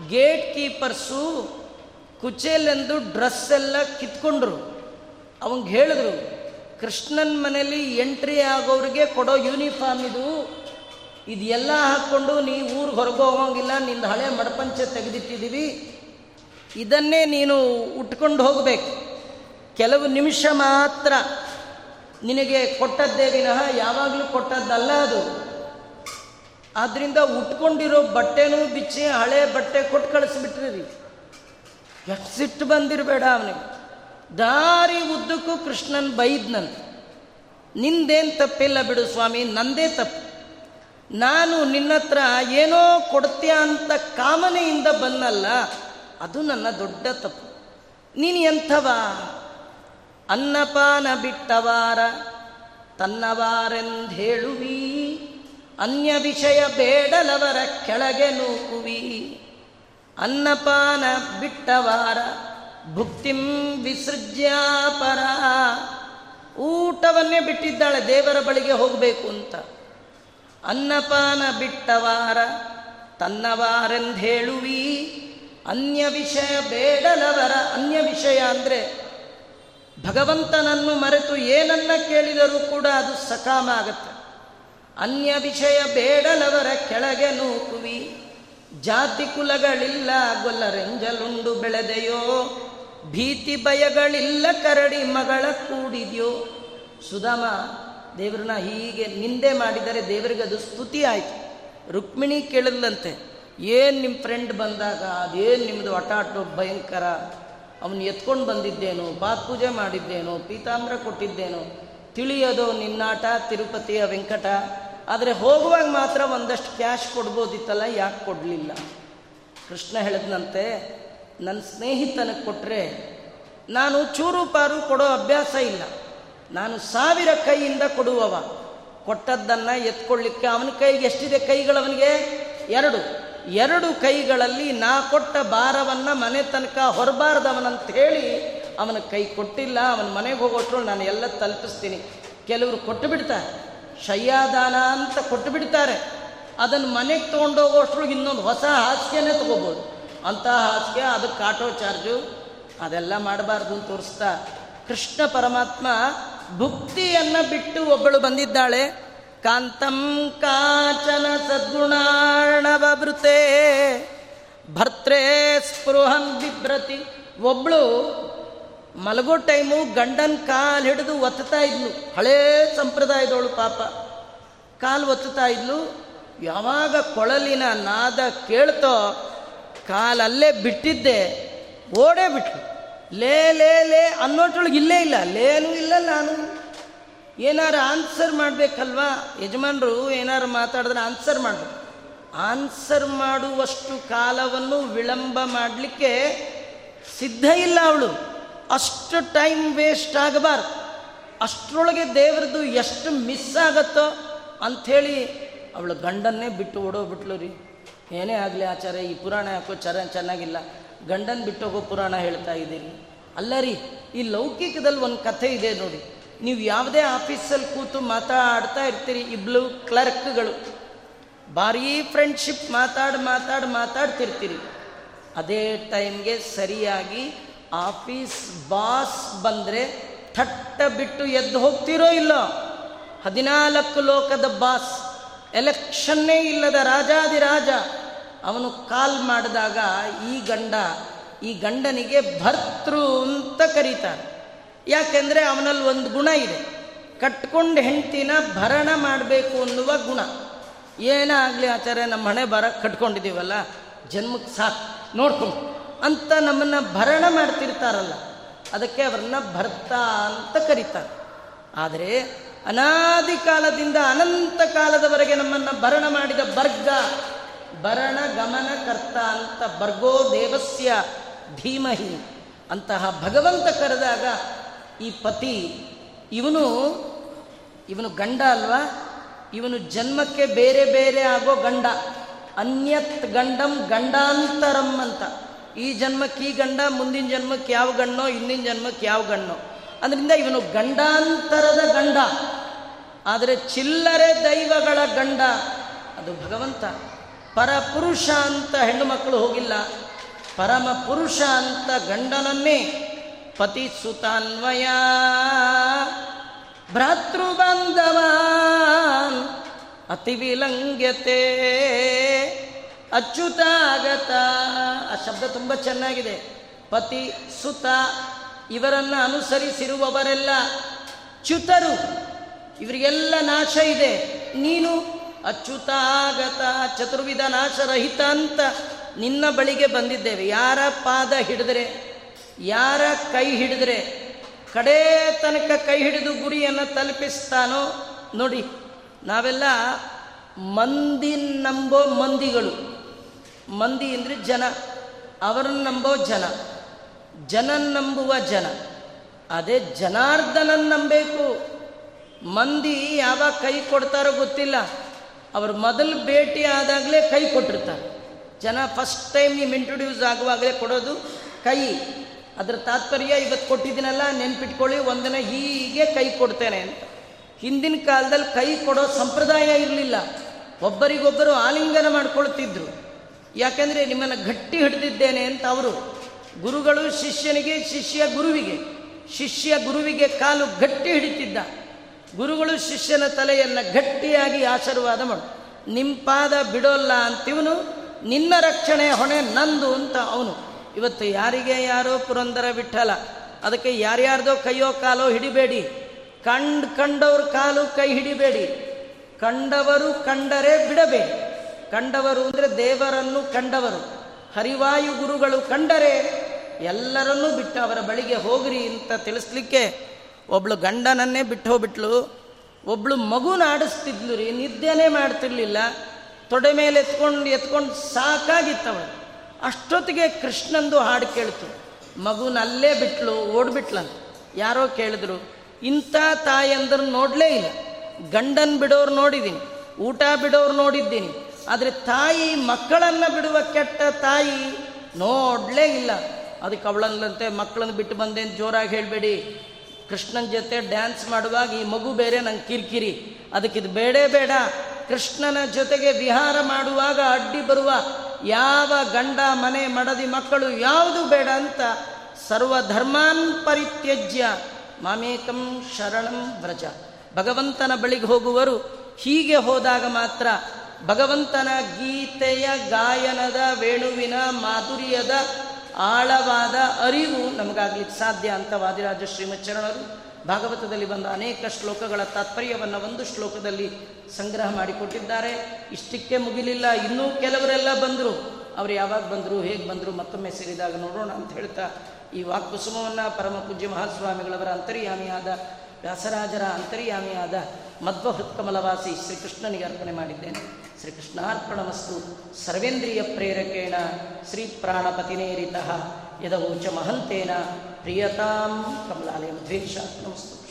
S1: ಗೇಟ್ ಕೀಪರ್ಸು ಕುಚೇಲೆಂದು ಡ್ರೆಸ್ ಎಲ್ಲ ಕಿತ್ಕೊಂಡ್ರು. ಅವಂಗೆ ಹೇಳಿದ್ರು, ಕೃಷ್ಣನ ಮನೇಲಿ ಎಂಟ್ರಿ ಆಗೋರಿಗೆ ಕೊಡೋ ಯೂನಿಫಾರ್ಮ್ ಇದು. ಇದೆಲ್ಲ ಹಾಕ್ಕೊಂಡು ನೀ ಊರಿಗೆ ಹೊರಗೆ ಹೋಗೋಂಗಿಲ್ಲ, ನಿಂದು ಹಳೆ ಮಡಪಂಚ ತೆಗೆದಿಟ್ಟಿದ್ದೀವಿ ಇದನ್ನೇ ನೀನು ಉಟ್ಕೊಂಡು ಹೋಗಬೇಕು. ಕೆಲವು ನಿಮಿಷ ಮಾತ್ರ ನಿನಗೆ ಕೊಟ್ಟದ್ದೇ ವಿನಃ ಯಾವಾಗಲೂ ಕೊಟ್ಟದ್ದಲ್ಲ ಅದು. ಆದ್ದರಿಂದ ಉಟ್ಕೊಂಡಿರೋ ಬಟ್ಟೆನೂ ಬಿಚ್ಚಿ ಹಳೆ ಬಟ್ಟೆ ಕೊಟ್ಟು ಕಳಿಸ್ಬಿಟ್ರಿ ಎಷ್ಟು ಬಂದಿರಬೇಡ ಅವನಿಗೆ. ದಾರಿ ಉದ್ದಕ್ಕೂ ಕೃಷ್ಣನ್ ಬೈದ್ನಂತೆ. ನಿಂದೇನು ತಪ್ಪಿಲ್ಲ ಬಿಡು ಸ್ವಾಮಿ, ನಂದೇ ತಪ್ಪು. ನಾನು ನಿನ್ನ ಹತ್ರ ಏನೋ ಕೊಡ್ತೀಯ ಅಂತ ಕಾಮನೆಯಿಂದ ಬಂದಲ್ಲ, ಅದು ನನ್ನ ದೊಡ್ಡ ತಪ್ಪು. ನೀನು ಎಂಥವ? ಅನ್ನಪಾನ ಬಿಟ್ಟವಾರ ತನ್ನವಾರೆಂದೇಳುವಿ ಅನ್ಯ ವಿಷಯ ಬೇಡಲವರ ಕೆಳಗೆ ನೂಕುವಿ. ಅನ್ನಪಾನ ಬಿಟ್ಟವಾರ ಭುಕ್ತಿಂ ವಿಸೃಜ್ಯಾಪರ. ಊಟವನ್ನೇ ಬಿಟ್ಟಿದ್ದಾಳೆ ದೇವರ ಬಳಿಗೆ ಹೋಗಬೇಕು ಅಂತ. ಅನ್ನಪಾನ ಬಿಟ್ಟವಾರ ತನ್ನವಾರೆಂದೇಳುವಿ? ಅನ್ಯ ವಿಷಯ ಬೇಡಲವರ ಅನ್ಯ ವಿಷಯ ಅಂದರೆ ಭಗವಂತನನ್ನು ಮರೆತು ಏನನ್ನ ಕೇಳಿದರೂ ಕೂಡ ಅದು ಸಕಾಮ ಆಗತ್ತೆ. ಅನ್ಯ ವಿಷಯ ಬೇಡಲವರ ಕೆಳಗೆ ನೂಕುವಿ? ಜಾತಿ ಕುಲಗಳಿಲ್ಲ, ಗೊಲ್ಲರೆಂಜಲುಂಡು ಬೆಳೆದೆಯೋ? ಭೀತಿ ಭಯಗಳಿಲ್ಲ, ಕರಡಿ ಮಗಳ ಕೂಡಿದ್ಯೋ? ಸುಧಾಮ ದೇವ್ರನ್ನ ಹೀಗೆ ನಿಂದೆ ಮಾಡಿದರೆ ದೇವರಿಗೆ ಅದು ಸ್ತುತಿ ಆಯಿತು. ರುಕ್ಮಿಣಿ ಕೇಳಲ್ಲಂತೆ ಏನು ನಿಮ್ಮ ಫ್ರೆಂಡ್ ಬಂದಾಗ, ಅದೇನು ನಿಮ್ಮದು ಅಟಾಟು ಭಯಂಕರ? ಅವನು ಎತ್ಕೊಂಡು ಬಂದಿದ್ದೇನು ಪಾತ್ ಪೂಜೆ ಮಾಡಿದ್ದೇನು, ಪೀತಾಂಬ್ರ ಕೊಟ್ಟಿದ್ದೇನು? ತಿಳಿಯೋದು ನಿನ್ನಾಟ, ತಿರುಪತಿಯ ವೆಂಕಟ? ಆದರೆ ಹೋಗುವಾಗ ಮಾತ್ರ ಒಂದಷ್ಟು ಕ್ಯಾಶ್ ಕೊಡ್ಬೋದಿತ್ತಲ್ಲ, ಯಾಕೆ ಕೊಡಲಿಲ್ಲ? ಕೃಷ್ಣ ಹೇಳಿದ್ನಂತೆ ನನ್ನ ಸ್ನೇಹಿತನಿಗೆ ಕೊಟ್ಟರೆ ನಾನು ಚೂರು ಪಾರು ಕೊಡೋ ಅಭ್ಯಾಸ ಇಲ್ಲ. ನಾನು ಸಾವಿರ ಕೈಯಿಂದ ಕೊಡುವವ. ಕೊಟ್ಟದ್ದನ್ನು ಎತ್ಕೊಳ್ಳಿಕ್ಕೆ ಅವನ ಕೈಗೆ ಎಷ್ಟಿದೆ ಕೈಗಳವನಿಗೆ? ಎರಡು. ಎರಡು ಕೈಗಳಲ್ಲಿ ನಾ ಕೊಟ್ಟ ಭಾರವನ್ನು ಮನೆ ತನಕ ಹೊರಬಾರ್ದವನಂತ ಹೇಳಿ ಅವನ ಕೈ ಕೊಟ್ಟಿಲ್ಲ. ಅವನ ಮನೆಗೆ ಹೋಗೋಟ್ರು ನಾನು ಎಲ್ಲ ತಲುಪಿಸ್ತೀನಿ. ಕೆಲವರು ಕೊಟ್ಟು ಬಿಡ್ತಾರೆ ಶಯ್ಯಾದಾನ ಅಂತ ಕೊಟ್ಟು ಬಿಡ್ತಾರೆ ಅದನ್ನು ಮನೆಗೆ ತೊಗೊಂಡೋಗೋಷ್ಟ್ರಿಗೆ ಇನ್ನೊಂದು ಹೊಸ ಹಾಸಿಗೆನೇ ತಗೋಬೋದು. ಅಂತಹ ಹಾಸಿಗೆ, ಅದಕ್ಕೆ ಆಟೋ ಚಾರ್ಜು, ಅದೆಲ್ಲ ಮಾಡಬಾರ್ದು ಅಂತ ತೋರಿಸ್ತಾ ಕೃಷ್ಣ ಪರಮಾತ್ಮ ಭುಕ್ತಿಯನ್ನು ಬಿಟ್ಟು ಒಬ್ಬಳು ಬಂದಿದ್ದಾಳೆ. ಕಾಂತಂ ಕಾಚನ ಸದ್ಗುಣಾರ್ಣವೃತೆ ಭರ್ತ್ರೇ ಸ್ಪೃಹಂ ಬಿಭ್ರತಿ. ಒಬ್ಳು ಮಲಗೋ ಟೈಮು ಗಂಡನ ಕಾಲು ಹಿಡಿದು ಒತ್ತಾ ಇದ್ಲು. ಹಳೇ ಸಂಪ್ರದಾಯದವಳು ಪಾಪ. ಕಾಲು ಒತ್ತುತ್ತಾ ಇದ್ಲು. ಯಾವಾಗ ಕೊಳಲಿನ ನಾದ ಕೇಳ್ತೋ ಕಾಲಲ್ಲೇ ಬಿಟ್ಟಿದ್ದೆ, ಓಡೇ ಬಿಟ್ಲು. ಲೇ ಲೇ ಲೇ, ಅನ್ನೋಟ್ರೊಳಗೆ ಇಲ್ಲೇ ಇಲ್ಲ. ಲೇನು ಇಲ್ಲ ನಾನು. ಏನಾರು ಆನ್ಸರ್ ಮಾಡಬೇಕಲ್ವಾ? ಯಜಮಾನರು ಏನಾರು ಮಾತಾಡಿದ್ರೆ ಆನ್ಸರ್ ಮಾಡಬೇಕು. ಆನ್ಸರ್ ಮಾಡುವಷ್ಟು ಕಾಲವನ್ನು ವಿಳಂಬ ಮಾಡಲಿಕ್ಕೆ ಸಿದ್ಧ ಇಲ್ಲ ಅವಳು. ಅಷ್ಟು ಟೈಮ್ ವೇಸ್ಟ್ ಆಗಬಾರ್ದು. ಅಷ್ಟರೊಳಗೆ ದೇವ್ರದ್ದು ಎಷ್ಟು ಮಿಸ್ ಆಗತ್ತೋ ಅಂಥೇಳಿ ಅವಳು ಗಂಡನ್ನೇ ಬಿಟ್ಟು ಓಡೋಗ್ಬಿಟ್ಲು ರೀ. ಏನೇ ಆಗಲಿ ಆಚಾರ ಈ ಪುರಾಣ ಯಾಕೋ ಚರ, ಚೆನ್ನಾಗಿಲ್ಲ. ಗಂಡನ್ ಬಿಟ್ಟೋಗೋ ಪುರಾಣ ಹೇಳ್ತಾ ಇದ್ದೀನಿ. ಅಲ್ಲ ರೀ, ಈ ಲೌಕಿಕದಲ್ಲಿ ಒಂದು ಕಥೆ ಇದೆ ನೋಡಿ. ನೀವು ಯಾವುದೇ ಆಫೀಸಲ್ಲಿ ಕೂತು ಮಾತಾಡ್ತಾ ಇರ್ತೀರಿ ಇಬ್ಳು ಕ್ಲರ್ಕ್ಗಳು. ಭಾರೀ ಫ್ರೆಂಡ್ಶಿಪ್ ಮಾತಾಡಿ ಮಾತಾಡಿ ಮಾತಾಡ್ತಿರ್ತೀರಿ. ಅದೇ ಟೈಮ್ಗೆ ಸರಿಯಾಗಿ ಆಫೀಸ್ ಬಾಸ್ ಬಂದರೆ ಥಟ್ಟ ಬಿಟ್ಟು ಎದ್ದು ಹೋಗ್ತಿರೋ ಇಲ್ಲೋ? ಹದಿನಾಲ್ಕು ಲೋಕದ ಬಾಸ್. ಎಲೆಕ್ಷನ್ನೇ ಇಲ್ಲದ ರಾಜಾದಿರಾಜ. ಅವನು ಕಾಲ್ ಮಾಡಿದಾಗ ಈ ಗಂಡ, ಈ ಗಂಡನಿಗೆ ಭರ್ತೃ ಅಂತ ಕರೀತಾರೆ. ಯಾಕೆಂದರೆ ಅವನಲ್ಲಿ ಒಂದು ಗುಣ ಇದೆ. ಕಟ್ಕೊಂಡು ಹೆಂಡ್ತಿನ ಭರಣ ಮಾಡಬೇಕು ಅನ್ನುವ ಗುಣ. ಏನೇ ಆಗಲಿ ಆಚಾರ್ಯ, ನಮ್ಮ ಹಣೆ ಬರ ಕಟ್ಕೊಂಡಿದ್ದೀವಲ್ಲ ಜನ್ಮಕ್ಕೆ ಸಾಕು, ನೋಡ್ಕೊಂಡು ಅಂತ ನಮ್ಮನ್ನು ಭರಣ ಮಾಡ್ತಿರ್ತಾರಲ್ಲ, ಅದಕ್ಕೆ ಅವ್ರನ್ನ ಭರ್ತ ಅಂತ ಕರೀತಾರೆ. ಆದರೆ ಅನಾದಿ ಕಾಲದಿಂದ ಅನಂತ ಕಾಲದವರೆಗೆ ನಮ್ಮನ್ನು ಭರಣ ಮಾಡಿದ ಬರ್ಗ ಭರಣ ಗಮನ ಕರ್ತ ಅಂತ ಬರ್ಗೋ ದೇವಸ್ಯ ಧೀಮಹಿ ಅಂತಹ ಭಗವಂತ ಕರೆದಾಗ ಈ ಪತಿ, ಇವನು ಇವನು ಗಂಡ ಅಲ್ವಾ? ಇವನು ಜನ್ಮಕ್ಕೆ ಬೇರೆ ಬೇರೆ ಆಗೋ ಗಂಡ. ಅನ್ಯತ್ ಗಂಡಂ ಗಂಡಾಂತರಂ ಅಂತ. ಈ ಜನ್ಮಕ್ಕೆ ಈ ಗಂಡ, ಮುಂದಿನ ಜನ್ಮಕ್ಕೆ ಯಾವ ಗಣ್ಣೋ, ಹಿಂದಿನ ಜನ್ಮಕ್ಕೆ ಯಾವ ಗಣ್ಣೋ. ಅದರಿಂದ ಇವನು ಗಂಡಾಂತರದ ಗಂಡ. ಆದರೆ ಚಿಲ್ಲರೆ ದೈವಗಳ ಗಂಡ ಅದು ಭಗವಂತ. ಪರಪುರುಷ ಅಂತ ಹೆಣ್ಣು ಮಕ್ಕಳು ಹೋಗಿಲ್ಲ. ಪರಮ ಪುರುಷ ಅಂತ ಗಂಡನನ್ನೇ ಪತಿ ಸುತಾನ್ವಯ ಭ್ರಾತೃಬಾಂಧವಾನ್ ಅತಿ ವಿಲಂಗ್ಯತೆ ಅಚ್ಯುತಾಗತ. ಆ ಶಬ್ದ ತುಂಬ ಚೆನ್ನಾಗಿದೆ. ಪತಿ ಸುತ ಇವರನ್ನು ಅನುಸರಿಸಿರುವವರೆಲ್ಲ ಚ್ಯುತರು. ಇವರಿಗೆಲ್ಲ ನಾಶ ಇದೆ. ನೀನು ಅಚ್ಯುತಾಗತ ಚತುರ್ವಿಧ ನಾಶರಹಿತ ಅಂತ ನಿನ್ನ ಬಳಿಗೆ ಬಂದಿದ್ದೇವೆ. ಯಾರ ಪಾದ ಹಿಡಿದ್ರೆ, ಯಾರ ಕೈ ಹಿಡಿದ್ರೆ, ಕಡೇ ತನಕ ಕೈ ಹಿಡಿದು ಗುರಿಯನ್ನು ತಲುಪಿಸ್ತಾನೋ ನೋಡಿ, ನಾವೆಲ್ಲ ಮಂದಿ ನಂಬೋ ಮಂದಿಗಳು. ಮಂದಿ ಅಂದರೆ ಜನ. ಅವರನ್ನು ನಂಬೋ ಜನ. ಜನ ನಂಬುವ ಜನ. ಅದೇ ಜನಾರ್ದನನ್ನು ನಂಬಬೇಕು ಮಂದಿ ಯಾವಾಗ ಕೈ ಕೊಡ್ತಾರೋ ಗೊತ್ತಿಲ್ಲ. ಅವರು ಮೊದಲು ಭೇಟಿ ಆದಾಗಲೇ ಕೈ ಕೊಟ್ಟಿರ್ತಾರೆ. ಜನ ಫಸ್ಟ್ ಟೈಮ್ ನೀವು ಇಂಟ್ರೊಡ್ಯೂಸ್ ಆಗುವಾಗಲೇ ಕೊಡೋದು ಕೈ. ಅದರ ತಾತ್ಪರ್ಯ ಇವತ್ತು ಕೊಟ್ಟಿದ್ದೀನಲ್ಲ, ನೆನ್ಪಿಟ್ಕೊಳ್ಳಿ, ಒಂದಿನ ಹೀಗೆ ಕೈ ಕೊಡ್ತೇನೆ ಅಂತ. ಹಿಂದಿನ ಕಾಲದಲ್ಲಿ ಕೈ ಕೊಡೋ ಸಂಪ್ರದಾಯ ಇರಲಿಲ್ಲ. ಒಬ್ಬರಿಗೊಬ್ಬರು ಆಲಿಂಗನ ಮಾಡ್ಕೊಳ್ತಿದ್ರು. ಯಾಕೆಂದರೆ ನಿಮ್ಮನ್ನು ಗಟ್ಟಿ ಹಿಡಿದಿದ್ದೇನೆ ಅಂತ ಅವರು. ಗುರುಗಳು ಶಿಷ್ಯನಿಗೆ, ಶಿಷ್ಯ ಗುರುವಿಗೆ. ಶಿಷ್ಯ ಗುರುವಿಗೆ ಕಾಲು ಗಟ್ಟಿ ಹಿಡಿತಿದ್ದ. ಗುರುಗಳು ಶಿಷ್ಯನ ತಲೆಯನ್ನು ಗಟ್ಟಿಯಾಗಿ ಆಶೀರ್ವಾದ ಮಾಡು. ನಿಮ್ಮ ಪಾದ ಬಿಡೋಲ್ಲ ಅಂತಿವನು, ನಿನ್ನ ರಕ್ಷಣೆ ಹೊಣೆ ನಂದು ಅಂತ ಅವನು. ಇವತ್ತು ಯಾರಿಗೆ ಯಾರೋ ಪುರಂದರ ಬಿಟ್ಟಲ್ಲ ಅದಕ್ಕೆ ಯಾರ್ಯಾರ್ದೋ ಕೈಯೋ ಕಾಲೋ ಹಿಡಿಬೇಡಿ. ಕಂಡ್ ಕಂಡವ್ರ ಕಾಲು ಕೈ ಹಿಡಿಬೇಡಿ. ಕಂಡವರು ಕಂಡರೆ ಬಿಡಬೇಡಿ. ಕಂಡವರು ಅಂದರೆ ದೇವರನ್ನು ಕಂಡವರು. ಹರಿವಾಯು ಗುರುಗಳು ಕಂಡರೆ ಎಲ್ಲರನ್ನೂ ಬಿಟ್ಟು ಅವರ ಬಳಿಗೆ ಹೋಗ್ರಿ ಅಂತ ತಿಳಿಸ್ಲಿಕ್ಕೆ ಒಬ್ಳು ಗಂಡನನ್ನೇ ಬಿಟ್ಟು ಹೋಗ್ಬಿಟ್ಲು. ಒಬ್ಳು ಮಗುನ ಆಡಿಸ್ತಿದ್ಲು ರೀ, ನಿದ್ದೆನೇ ಮಾಡ್ತಿರ್ಲಿಲ್ಲ. ತೊಡೆ ಮೇಲೆ ಎತ್ಕೊಂಡು ಎತ್ಕೊಂಡು ಸಾಕಾಗಿತ್ತವಳು. ಅಷ್ಟೊತ್ತಿಗೆ ಕೃಷ್ಣಂದು ಹಾಡು ಕೇಳ್ತು. ಮಗುನ ಅಲ್ಲೇ ಬಿಟ್ಲು, ಓಡ್ಬಿಟ್ಲಂತ. ಯಾರೋ ಕೇಳಿದ್ರು, ಇಂಥ ತಾಯಂದ್ರೆ ನೋಡಲೇ ಇಲ್ಲ. ಗಂಡನ್ ಬಿಡೋರು ನೋಡಿದ್ದೀನಿ, ಊಟ ಬಿಡೋರು ನೋಡಿದ್ದೀನಿ. ಆದರೆ ತಾಯಿ ಮಕ್ಕಳನ್ನು ಬಿಡುವ ಕೆಟ್ಟ ತಾಯಿ ನೋಡಲೇ ಇಲ್ಲ. ಅದಕ್ಕೆ ಅವಳಂದಂತೆ ಮಕ್ಕಳನ್ನು ಬಿಟ್ಟು ಬಂದೇನು ಜೋರಾಗಿ ಹೇಳಬೇಡಿ. ಕೃಷ್ಣನ ಜೊತೆ ಡ್ಯಾನ್ಸ್ ಮಾಡುವಾಗ ಈ ಮಗು ಬೇರೆ, ನಂಗೆ ಕಿರಿಕಿರಿ. ಅದಕ್ಕೆ ಇದು ಬೇಡೇ ಬೇಡ. ಕೃಷ್ಣನ ಜೊತೆಗೆ ವಿಹಾರ ಮಾಡುವಾಗ ಅಡ್ಡಿ ಬರುವ ಯಾವ ಗಂಡ, ಮನೆ, ಮಡದಿ ಮಕ್ಕಳು ಯಾವುದು ಬೇಡ ಅಂತ ಸರ್ವಧರ್ಮಾನ್ ಪರಿತ್ಯಜ್ಯ. ಮಾಮೇಕಂ ಶರಣಂ ವ್ರಜ. ಭಗವಂತನ ಬಳಿಗೆ ಹೋಗುವರು. ಹೀಗೆ ಹೋದಾಗ ಮಾತ್ರ ಭಗವಂತನ ಗೀತೆಯ ಗಾಯನದ, ವೇಣುವಿನ, ಮಾಧುರ್ಯದ ಆಳವಾದ ಅರಿವು ನಮಗಾಗ್ಲಿಕ್ಕೆ ಸಾಧ್ಯ ಅಂತ ವಾದಿರಾಜ ಶ್ರೀಮಚ್ಚರಣರು ಭಾಗವತದಲ್ಲಿ ಬಂದ ಅನೇಕ ಶ್ಲೋಕಗಳ ತಾತ್ಪರ್ಯವನ್ನು ಒಂದು ಶ್ಲೋಕದಲ್ಲಿ ಸಂಗ್ರಹ ಮಾಡಿಕೊಟ್ಟಿದ್ದಾರೆ. ಇಷ್ಟಕ್ಕೆ ಮುಗಿಲಿಲ್ಲ. ಇನ್ನೂ ಕೆಲವರೆಲ್ಲ ಬಂದರು. ಅವರು ಯಾವಾಗ ಬಂದರು, ಹೇಗೆ ಬಂದರು, ಮತ್ತೊಮ್ಮೆ ಸೇರಿದಾಗ ನೋಡೋಣ ಅಂತ ಹೇಳ್ತಾ ಈ ವಾಕ್ಕುಸುಮವನ್ನು ಪರಮ ಪೂಜ್ಯ ಮಹಾಸ್ವಾಮಿಗಳವರ ಅಂತರ್ಯಾಮಿಯಾದ, ವ್ಯಾಸರಾಜರ ಅಂತರ್ಯಾಮಿಯಾದ ಮಧ್ವ ಹೃತ್ಕಮಲವಾಸಿ ಶ್ರೀಕೃಷ್ಣನಿಗೆ ಅರ್ಪಣೆ ಮಾಡಿದ್ದೇನೆ. ಶ್ರೀಕೃಷ್ಣಾರ್ಪಣಮಸ್ತು ಸರ್ವೇಂದ್ರಿಯ ಪ್ರೇರಕೇಣ ಶ್ರೀ ಪ್ರಾಣಪತಿನೇರಿತ ಯದವೋಚ ಮಹಂತೇನ ಪ್ರಿಯತಾಂ ಕಮಲಾಲಯ ದ್ವೇಷ ನಮಸ್ತು. ಕೃಷ್ಣ